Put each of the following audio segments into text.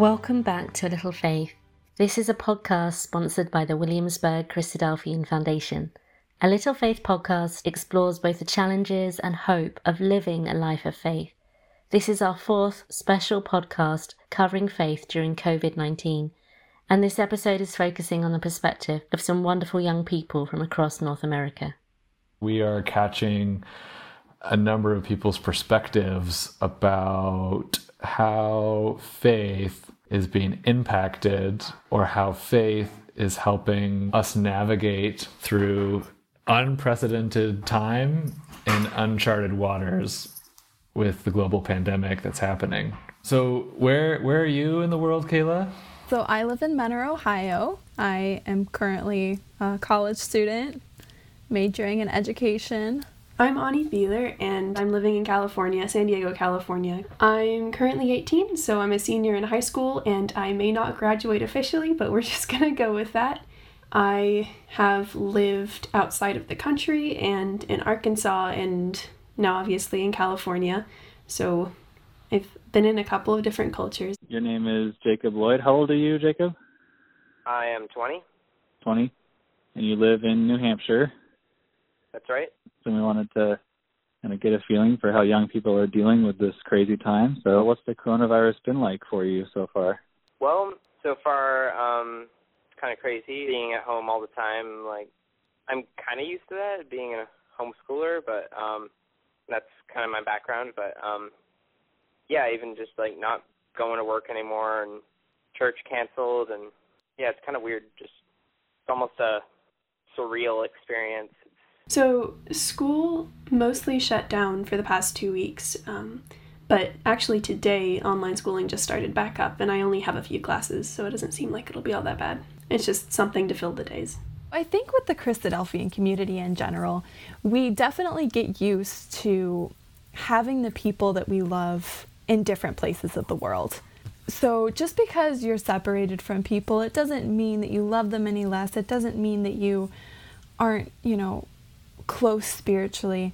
Welcome back to A Little Faith. This is a podcast sponsored by the Williamsburg Christadelphian Foundation. A Little Faith podcast explores both the challenges and hope of living a life of faith. This is our fourth special podcast covering faith during COVID 19, and this episode is focusing on the perspective of some wonderful young people from across North America. We are catching a number of people's perspectives about how faith is being impacted or how faith is helping us navigate through unprecedented time in uncharted waters with the global pandemic that's happening. So, where where are you in the world, Kayla? So, I live in Mentor, Ohio. I am currently a college student majoring in education. I'm Ani Beeler and I'm living in California, San Diego, California. I'm currently 18, so I'm a senior in high school and I may not graduate officially, but we're just gonna go with that. I have lived outside of the country and in Arkansas and now obviously in California. So I've been in a couple of different cultures. Your name is Jacob Lloyd. How old are you, Jacob? I am 20. 20. And you live in New Hampshire. That's right. So we wanted to kind of get a feeling for how young people are dealing with this crazy time. So what's the coronavirus been like for you so far? Well, so far, um, it's kind of crazy being at home all the time. Like, I'm kind of used to that, being a homeschooler, but um, that's kind of my background. But um, yeah, even just like not going to work anymore and church canceled, and yeah, it's kind of weird. Just it's almost a surreal experience. So, school mostly shut down for the past two weeks, um, but actually today, online schooling just started back up, and I only have a few classes, so it doesn't seem like it'll be all that bad. It's just something to fill the days. I think with the Christadelphian community in general, we definitely get used to having the people that we love in different places of the world. So just because you're separated from people, it doesn't mean that you love them any less. It doesn't mean that you aren't, you know, close spiritually.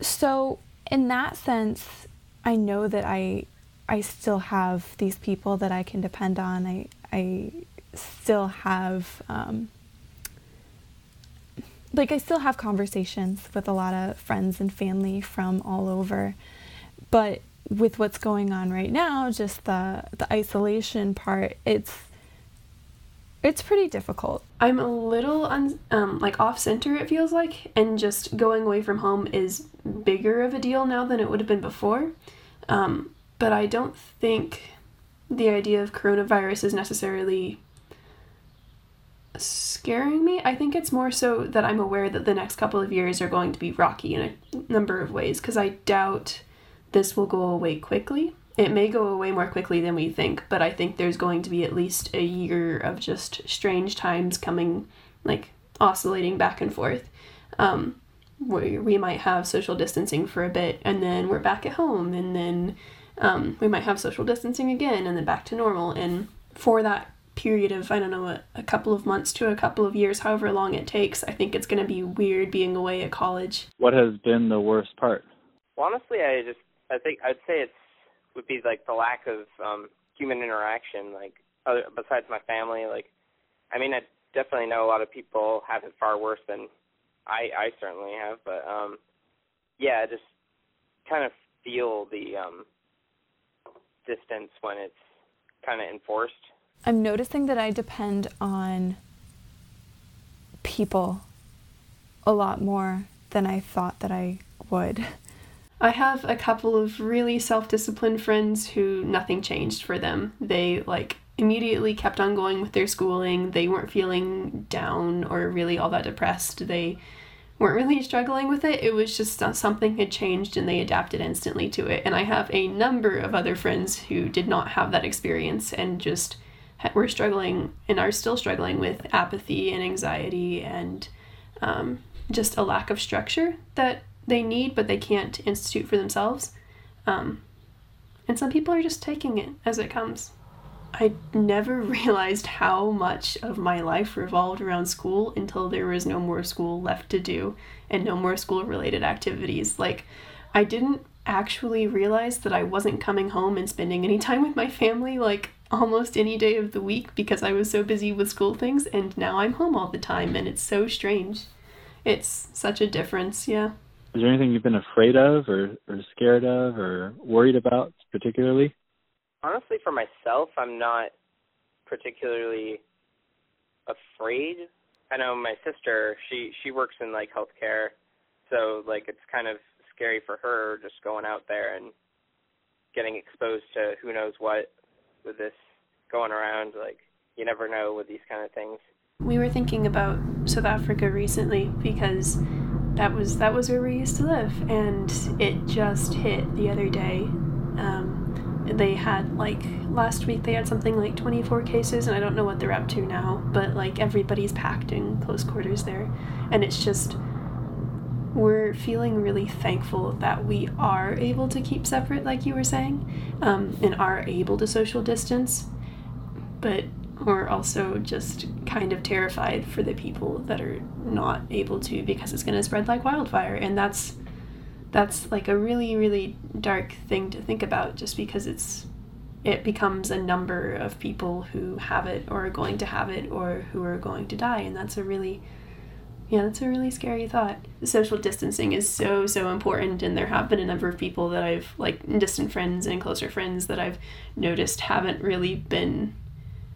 So in that sense, I know that I I still have these people that I can depend on. I I still have um, like I still have conversations with a lot of friends and family from all over. But with what's going on right now, just the the isolation part, it's it's pretty difficult. I'm a little un- um, like off center, it feels like, and just going away from home is bigger of a deal now than it would have been before. Um, but I don't think the idea of coronavirus is necessarily scaring me. I think it's more so that I'm aware that the next couple of years are going to be rocky in a number of ways because I doubt this will go away quickly it may go away more quickly than we think, but I think there's going to be at least a year of just strange times coming, like oscillating back and forth. Um, where we might have social distancing for a bit and then we're back at home and then um, we might have social distancing again and then back to normal. And for that period of, I don't know, a, a couple of months to a couple of years, however long it takes, I think it's going to be weird being away at college. What has been the worst part? Well, honestly, I just, I think, I'd say it's would be like the lack of um human interaction like other besides my family like i mean i definitely know a lot of people have it far worse than i i certainly have but um yeah I just kind of feel the um distance when it's kind of enforced. I'm noticing that i depend on people a lot more than i thought that i would I have a couple of really self disciplined friends who nothing changed for them. They like immediately kept on going with their schooling. They weren't feeling down or really all that depressed. They weren't really struggling with it. It was just something had changed and they adapted instantly to it. And I have a number of other friends who did not have that experience and just were struggling and are still struggling with apathy and anxiety and um, just a lack of structure that they need but they can't institute for themselves. Um, and some people are just taking it as it comes. I never realized how much of my life revolved around school until there was no more school left to do and no more school related activities. Like, I didn't actually realize that I wasn't coming home and spending any time with my family, like, almost any day of the week because I was so busy with school things, and now I'm home all the time, and it's so strange. It's such a difference, yeah. Is there anything you've been afraid of or, or scared of or worried about particularly? Honestly, for myself, I'm not particularly afraid. I know my sister, she she works in like healthcare, so like it's kind of scary for her just going out there and getting exposed to who knows what with this going around. Like you never know with these kind of things. We were thinking about South Africa recently because that was that was where we used to live, and it just hit the other day. Um, they had like last week they had something like 24 cases and i don't know what they're up to now but like everybody's packed in close quarters there and it's just we're feeling really thankful that we are able to keep separate like you were saying um, and are able to social distance but we're also just kind of terrified for the people that are not able to because it's going to spread like wildfire. And that's that's like a really really dark thing to think about just because it's it becomes a number of people who have it or are going to have it or who are going to die. And that's a really yeah that's a really scary thought. Social distancing is so so important and there have been a number of people that i've like distant friends and closer friends that i've noticed haven't really been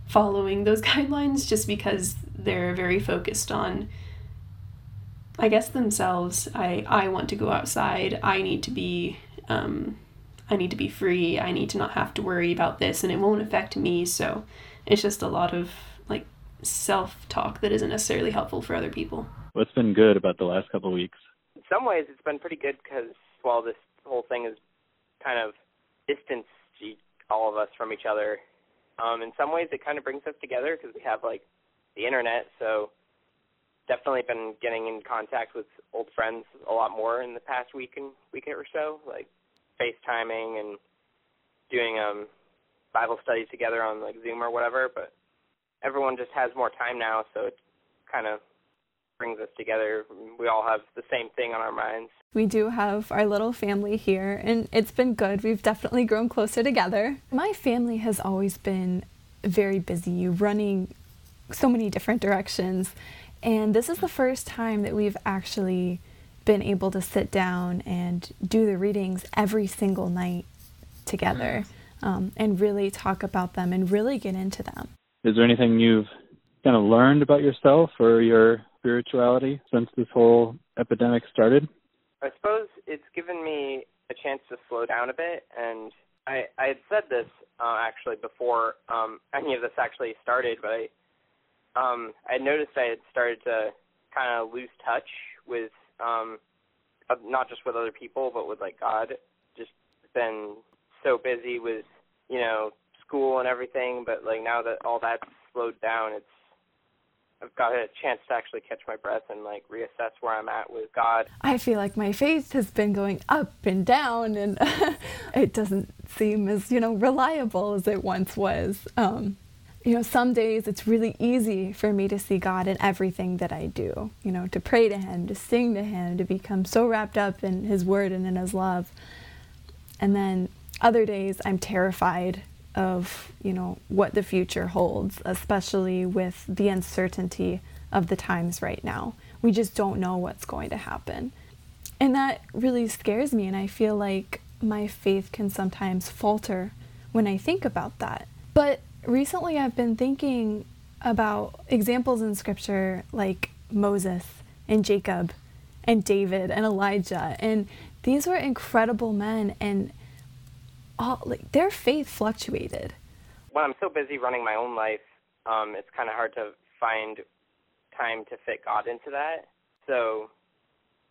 following those guidelines just because they're very focused on I guess themselves. I I want to go outside. I need to be um, I need to be free. I need to not have to worry about this, and it won't affect me. So it's just a lot of like self talk that isn't necessarily helpful for other people. What's been good about the last couple of weeks? In some ways, it's been pretty good because while this whole thing has kind of distanced all of us from each other, um, in some ways it kind of brings us together because we have like the internet. So definitely been getting in contact with old friends a lot more in the past week and week or so, like FaceTiming and doing um Bible studies together on like Zoom or whatever, but everyone just has more time now, so it kind of brings us together. We all have the same thing on our minds. We do have our little family here, and it's been good. We've definitely grown closer together. My family has always been very busy, running so many different directions. And this is the first time that we've actually been able to sit down and do the readings every single night together um, and really talk about them and really get into them. Is there anything you've kind of learned about yourself or your spirituality since this whole epidemic started? I suppose it's given me a chance to slow down a bit, and I I had said this uh, actually before um, any of this actually started, but I um, I noticed I had started to kind of lose touch with um, not just with other people, but with like God. Just been so busy with you know school and everything, but like now that all that's slowed down, it's I've got a chance to actually catch my breath and like reassess where I'm at with God. I feel like my faith has been going up and down, and it doesn't seem as you know reliable as it once was. Um, you know, some days it's really easy for me to see God in everything that I do, you know, to pray to Him, to sing to Him, to become so wrapped up in His Word and in His love. And then other days I'm terrified of, you know, what the future holds, especially with the uncertainty of the times right now. We just don't know what's going to happen. And that really scares me, and I feel like my faith can sometimes falter when I think about that. But recently I've been thinking about examples in scripture like Moses and Jacob and David and Elijah and these were incredible men and all like their faith fluctuated. When I'm so busy running my own life, um, it's kind of hard to find time to fit God into that. So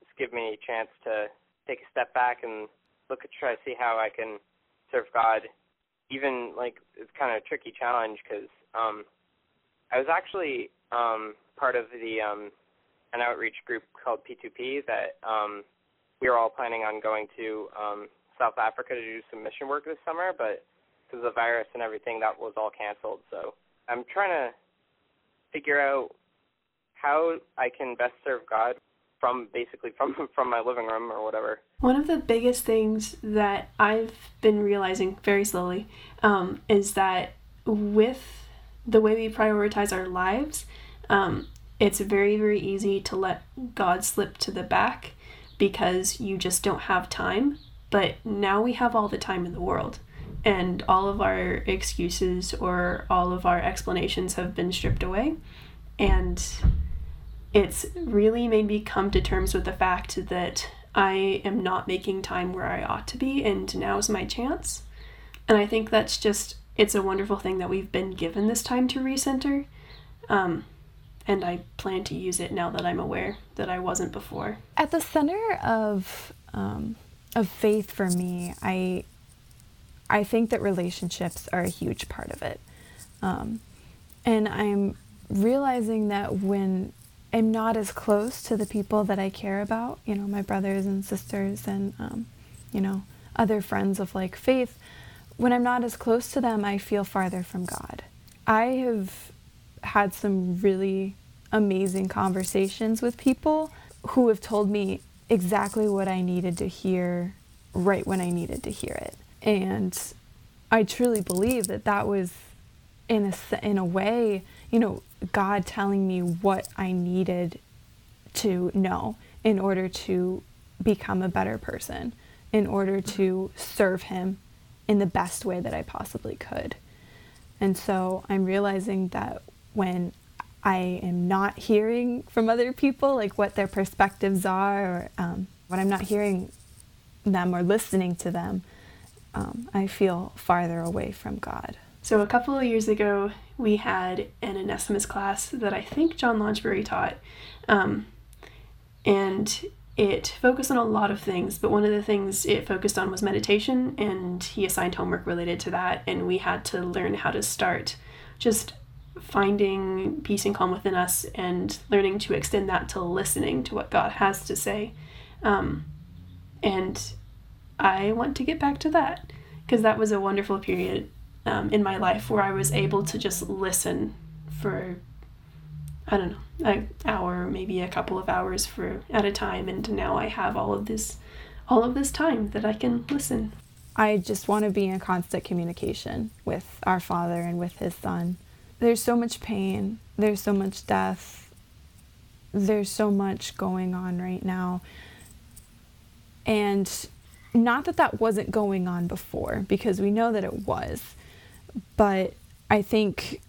it's give me a chance to take a step back and look at try to see how I can serve God even like it's kind of a tricky challenge because um, I was actually um, part of the um, an outreach group called P2P that um, we were all planning on going to um, South Africa to do some mission work this summer, but because of the virus and everything, that was all canceled. So I'm trying to figure out how I can best serve God from basically from from my living room or whatever. One of the biggest things that I've been realizing very slowly um, is that with the way we prioritize our lives, um, it's very, very easy to let God slip to the back because you just don't have time. But now we have all the time in the world, and all of our excuses or all of our explanations have been stripped away. And it's really made me come to terms with the fact that I am not making time where I ought to be, and now's my chance. And I think that's just, it's a wonderful thing that we've been given this time to recenter. Um, and I plan to use it now that I'm aware that I wasn't before. At the center of um, of faith for me, I I think that relationships are a huge part of it, um, and I'm realizing that when I'm not as close to the people that I care about, you know, my brothers and sisters, and um, you know, other friends of like faith, when I'm not as close to them, I feel farther from God. I have had some really amazing conversations with people who have told me exactly what I needed to hear right when I needed to hear it. And I truly believe that that was in a in a way, you know, God telling me what I needed to know in order to become a better person, in order to serve him in the best way that I possibly could. And so I'm realizing that when I am not hearing from other people, like what their perspectives are, or um, when I'm not hearing them or listening to them, um, I feel farther away from God. So, a couple of years ago, we had an Onesimus class that I think John Launchbury taught. Um, and it focused on a lot of things, but one of the things it focused on was meditation, and he assigned homework related to that. And we had to learn how to start just finding peace and calm within us and learning to extend that to listening to what God has to say. Um, and I want to get back to that because that was a wonderful period um, in my life where I was able to just listen for, I don't know, an hour, maybe a couple of hours for at a time. And now I have all of this, all of this time that I can listen. I just want to be in constant communication with our Father and with His Son there's so much pain, there's so much death, there's so much going on right now. And not that that wasn't going on before, because we know that it was, but I think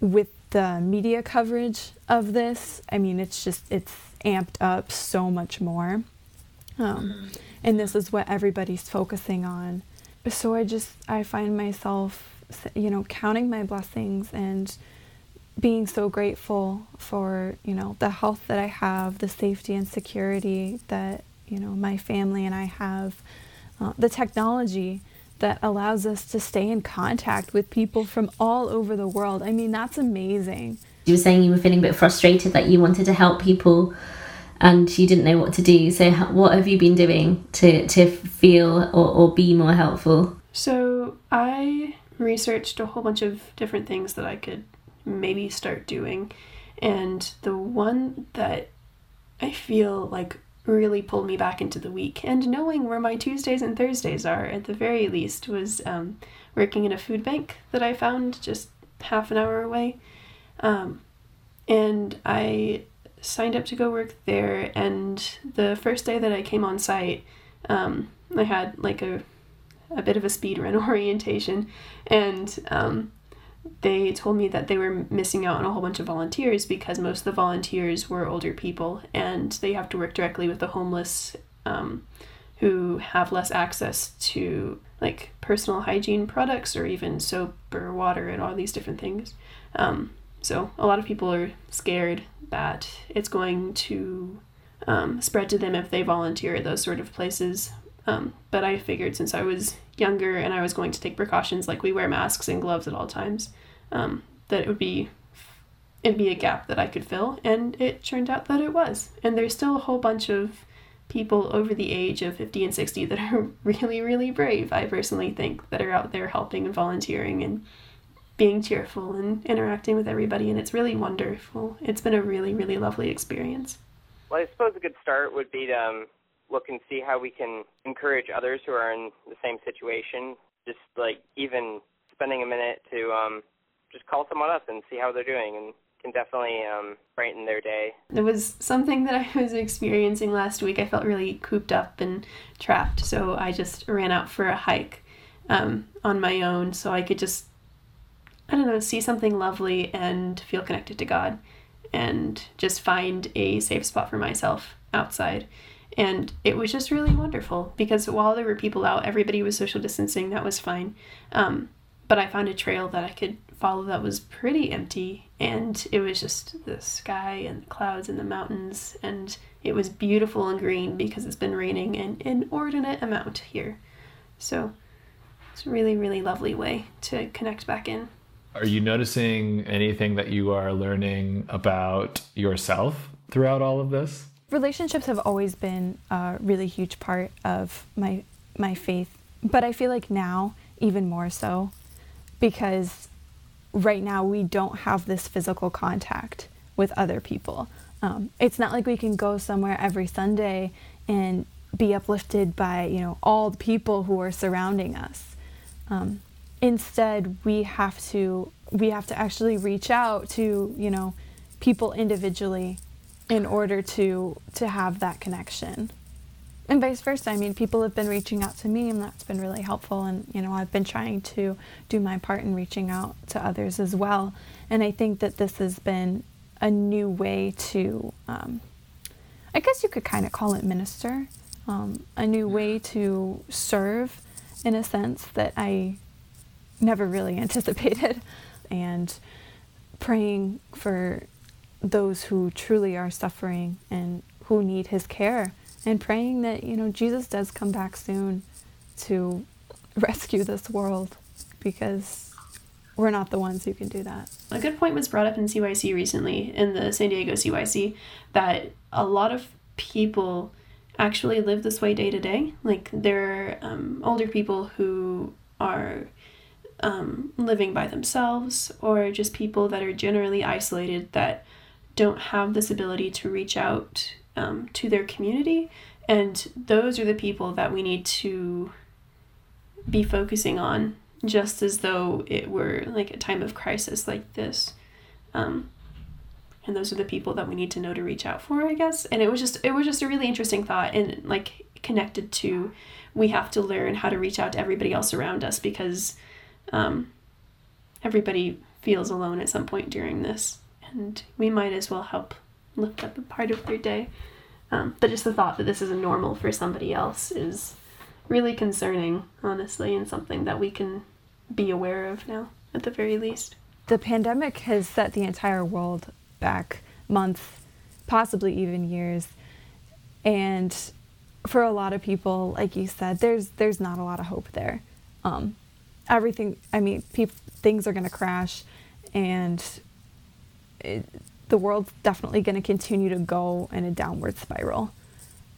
with the media coverage of this, I mean, it's just, it's amped up so much more. Um, and this is what everybody's focusing on. So I just, I find myself you know, counting my blessings and being so grateful for, you know, the health that I have, the safety and security that, you know, my family and I have, uh, the technology that allows us to stay in contact with people from all over the world. I mean, that's amazing. You were saying you were feeling a bit frustrated that you wanted to help people and you didn't know what to do. So, what have you been doing to, to feel or, or be more helpful? So, I researched a whole bunch of different things that I could maybe start doing. And the one that I feel like really pulled me back into the week and knowing where my Tuesdays and Thursdays are at the very least was um, working in a food bank that I found just half an hour away. Um, and I signed up to go work there. And the first day that I came on site, um, I had like a a bit of a speed run orientation, and um, they told me that they were missing out on a whole bunch of volunteers because most of the volunteers were older people and they have to work directly with the homeless um, who have less access to like personal hygiene products or even soap or water and all these different things. Um, so a lot of people are scared that it's going to um, spread to them if they volunteer at those sort of places um, but I figured since I was younger and I was going to take precautions, like we wear masks and gloves at all times, um, that it would be it'd be a gap that I could fill, and it turned out that it was. And there's still a whole bunch of people over the age of 50 and 60 that are really, really brave, I personally think, that are out there helping and volunteering and being cheerful and interacting with everybody, and it's really wonderful. It's been a really, really lovely experience. Well, I suppose a good start would be to um, look and see how we can encourage others who are in the same situation. Just like even spending a minute to um, just call someone up and see how they're doing, and can definitely um, brighten their day. It was something that I was experiencing last week. I felt really cooped up and trapped, so I just ran out for a hike um, on my own so I could just, I don't know, see something lovely and feel connected to God and just find a safe spot for myself outside. And it was just really wonderful because while there were people out, everybody was social distancing. That was fine. Um, but I found a trail that I could follow that was pretty empty. And it was just the sky and the clouds and the mountains. And it was beautiful and green because it's been raining an inordinate amount here. So it's a really, really lovely way to connect back in. Are you noticing anything that you are learning about yourself throughout all of this? Relationships have always been a really huge part of my my faith, but I feel like now even more so because right now we don't have this physical contact with other people. Um, it's not like we can go somewhere every Sunday and be uplifted by you know all the people who are surrounding us. Um, instead, we have to we have to actually reach out to you know people individually in order to to have that connection. And vice versa i mean people have been reaching out to me and that's been really helpful and you know i've been trying to do my part in reaching out to others as well. And i think that this has been a new way to um, i guess you could kind of call it minister um, a new way to serve in a sense that i never really anticipated. And praying for those who truly are suffering and who need his care and praying that you know Jesus does come back soon to rescue this world because we're not the ones who can do that. A good point was brought up in CYC recently in the San Diego CYC that a lot of people actually live this way day to day. Like there are um, older people who are um, living by themselves or just people that are generally isolated that don't have this ability to reach out um, to their community. And those are the people that we need to be focusing on, just as though it were like a time of crisis like this. Um, and those are the people that we need to know to reach out for, I guess. And it was just it was just a really interesting thought and like connected to we have to learn how to reach out to everybody else around us because um, everybody feels alone at some point during this and we might as well help lift up a part of their day. Um, but just the thought that this is a normal for somebody else is really concerning, honestly, and something that we can be aware of now, at the very least. The pandemic has set the entire world back months, possibly even years. And for a lot of people, like you said, there's there's not a lot of hope there. Um, everything, I mean, things are going to crash, and it, the world's definitely going to continue to go in a downward spiral.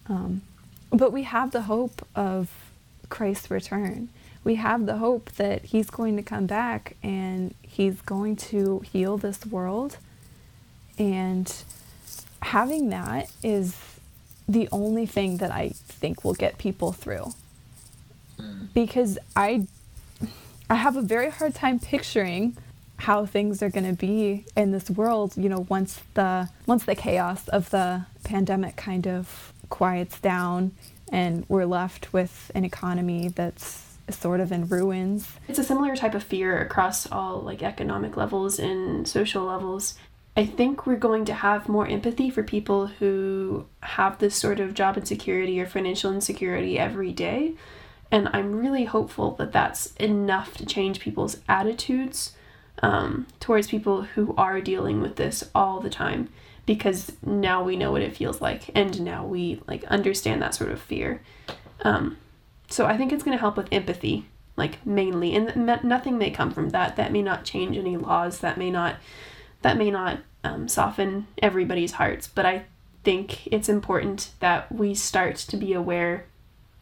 Um, but we have the hope of Christ's return. We have the hope that He's going to come back and He's going to heal this world. And having that is the only thing that I think will get people through. Because I I have a very hard time picturing how things are going to be in this world, you know, once the once the chaos of the pandemic kind of quiets down and we're left with an economy that's sort of in ruins. It's a similar type of fear across all like economic levels and social levels. I think we're going to have more empathy for people who have this sort of job insecurity or financial insecurity every day. And I'm really hopeful that that's enough to change people's attitudes um, towards people who are dealing with this all the time because now we know what it feels like and now we like understand that sort of fear. Um, so i think it's going to help with empathy like mainly. And nothing may come from that. That may not change any laws. That may not that may not um, soften everybody's hearts. But i think it's important that we start to be aware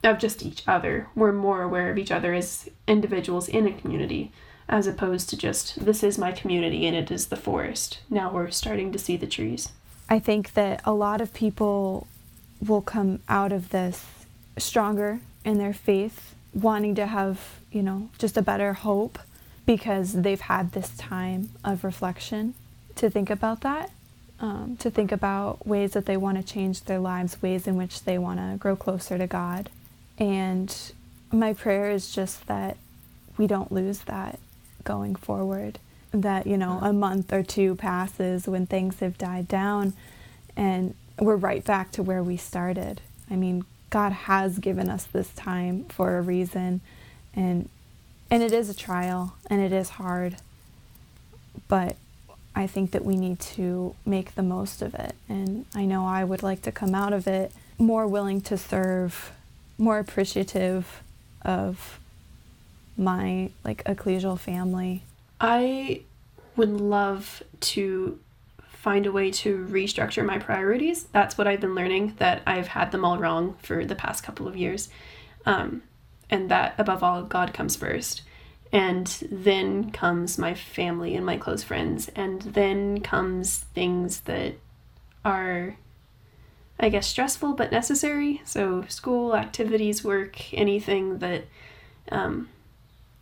of just each other. We're more aware of each other as individuals in a community as opposed to just this is my community and it is the forest. Now we're starting to see the trees. I think that a lot of people will come out of this stronger in their faith, wanting to have, you know, just a better hope because they've had this time of reflection to think about that, um, to think about ways that they want to change their lives, ways in which they want to grow closer to God. And my prayer is just that we don't lose that going forward. That, you know, a month or two passes when things have died down and we're right back to where we started. I mean, God has given us this time for a reason and and it is a trial and it is hard. But I think that we need to make the most of it. And I know I would like to come out of it more willing to serve, more appreciative of my like ecclesial family. I would love to find a way to restructure my priorities. That's what I've been learning that I've had them all wrong for the past couple of years. Um, and that above all, God comes first. And then comes my family and my close friends. And then comes things that are, I guess, stressful but necessary. So, school, activities, work, anything that um,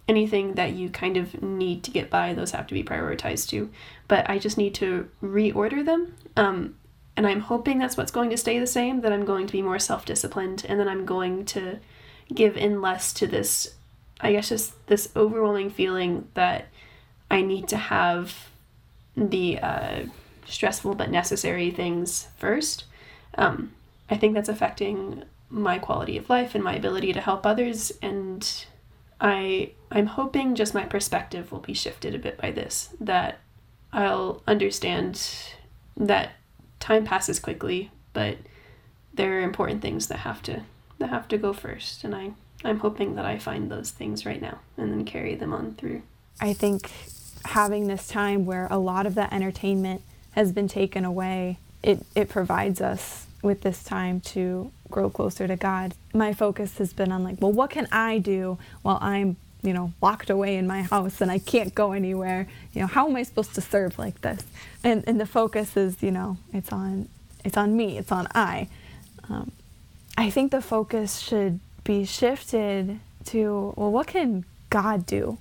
anything that you kind of need to get by, those have to be prioritized too. But I just need to reorder them. Um, and I'm hoping that's what's going to stay the same, that I'm going to be more self disciplined, and then I'm going to give in less to this, I guess, just this overwhelming feeling that I need to have the uh, stressful but necessary things first. Um, I think that's affecting my quality of life and my ability to help others and I I'm hoping just my perspective will be shifted a bit by this that I'll understand that time passes quickly, but there are important things that have to that have to go first and I I'm hoping that I find those things right now and then carry them on through. I think having this time where a lot of that entertainment has been taken away, it, it provides us with this time to grow closer to God. My focus has been on like, well, what can I do while I'm, you know, locked away in my house and I can't go anywhere? You know, how am I supposed to serve like this? And and the focus is, you know, it's on it's on me, it's on I. Um, I think the focus should be shifted to, well, what can God do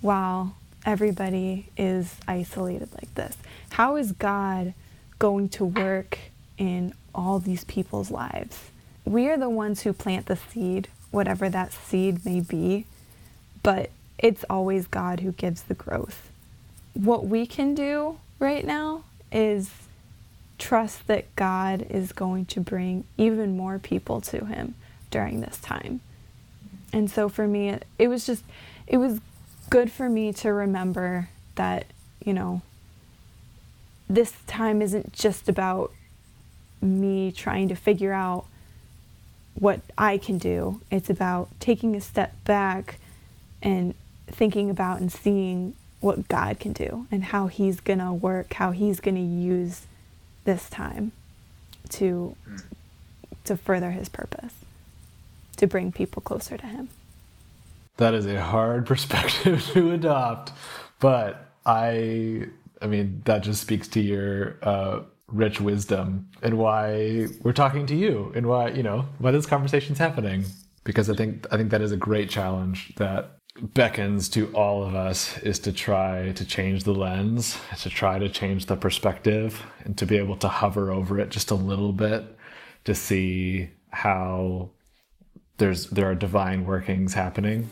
while everybody is isolated like this? How is God going to work in all these people's lives. We are the ones who plant the seed, whatever that seed may be, but it's always God who gives the growth. What we can do right now is trust that God is going to bring even more people to Him during this time. And so for me, it, was just, it was good for me to remember that, you know, this time isn't just about me trying to figure out what I can do. It's about taking a step back and thinking about and seeing what God can do and how He's going to work, how He's going to use this time to to further His purpose, to bring people closer to Him. That is a hard perspective to adopt, but I, I mean, that just speaks to your uh, rich wisdom and why we're talking to you and why you know why this conversation's happening because i think i think that is a great challenge that beckons to all of us is to try to change the lens to try to change the perspective and to be able to hover over it just a little bit to see how there's there are divine workings happening